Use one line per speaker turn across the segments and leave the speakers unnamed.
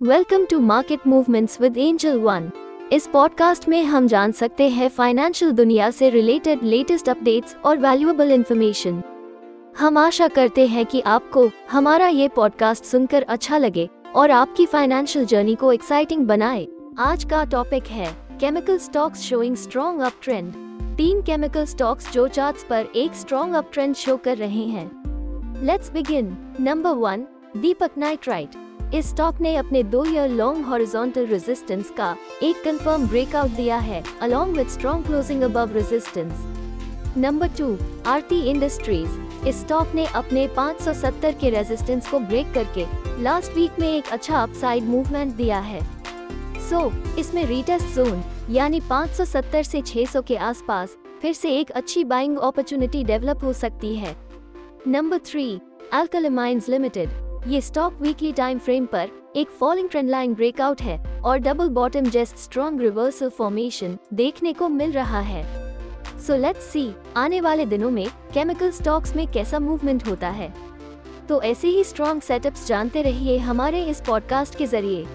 Welcome to Market Movements with Angel One इस podcast में हम जान सकते हैं फाइनेंशियल दुनिया से रिलेटेड लेटेस्ट अपडेट्स और वैल्यूएबल इंफॉर्मेशन हम आशा करते हैं कि आपको हमारा ये पॉडकास्ट सुनकर अच्छा लगे और आपकी फाइनेंशियल जर्नी को एक्साइटिंग बनाए। आज का टॉपिक है chemical stocks showing strong up trend तीन केमिकल स्टॉक्स जो चार्ट्स पर एक स्ट्रॉन्ग अप ट्रेंड शो कर रहे हैं। Let's begin number one Deepak Nitrite इस स्टॉक ने अपने दो ईयर लॉन्ग हॉरिजॉन्टल रेजिस्टेंस का एक कंफर्म ब्रेकआउट दिया है along with strong closing above resistance number two Aarti Industries इस स्टॉक ने अपने 570 के रेजिस्टेंस को ब्रेक करके लास्ट वीक में एक अच्छा अपसाइड मूवमेंट दिया है. सो so, इसमें रीटेस्ट जोन यानी 570 से 600 के आसपास फिर से एक अच्छी बाइंग अपॉर्चुनिटी डेवलप हो सकती है. Number three Alkyl Amines Limited ये स्टॉक वीकली टाइम फ्रेम पर एक फॉलिंग ट्रेंड लाइन ब्रेकआउट है और double bottom just strong reversal formation देखने को मिल रहा है। सो लेट्स सी आने वाले दिनों में केमिकल स्टॉक्स में कैसा मूवमेंट होता है। तो ऐसे ही स्ट्रॉन्ग सेटअप्स जानते रहिए हमारे इस पॉडकास्ट के ज़रिए।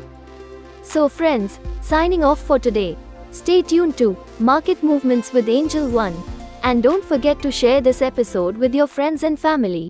So friends signing off for today stay tune to Market Movements with Angel One and don't forget to share this episode with your friends and family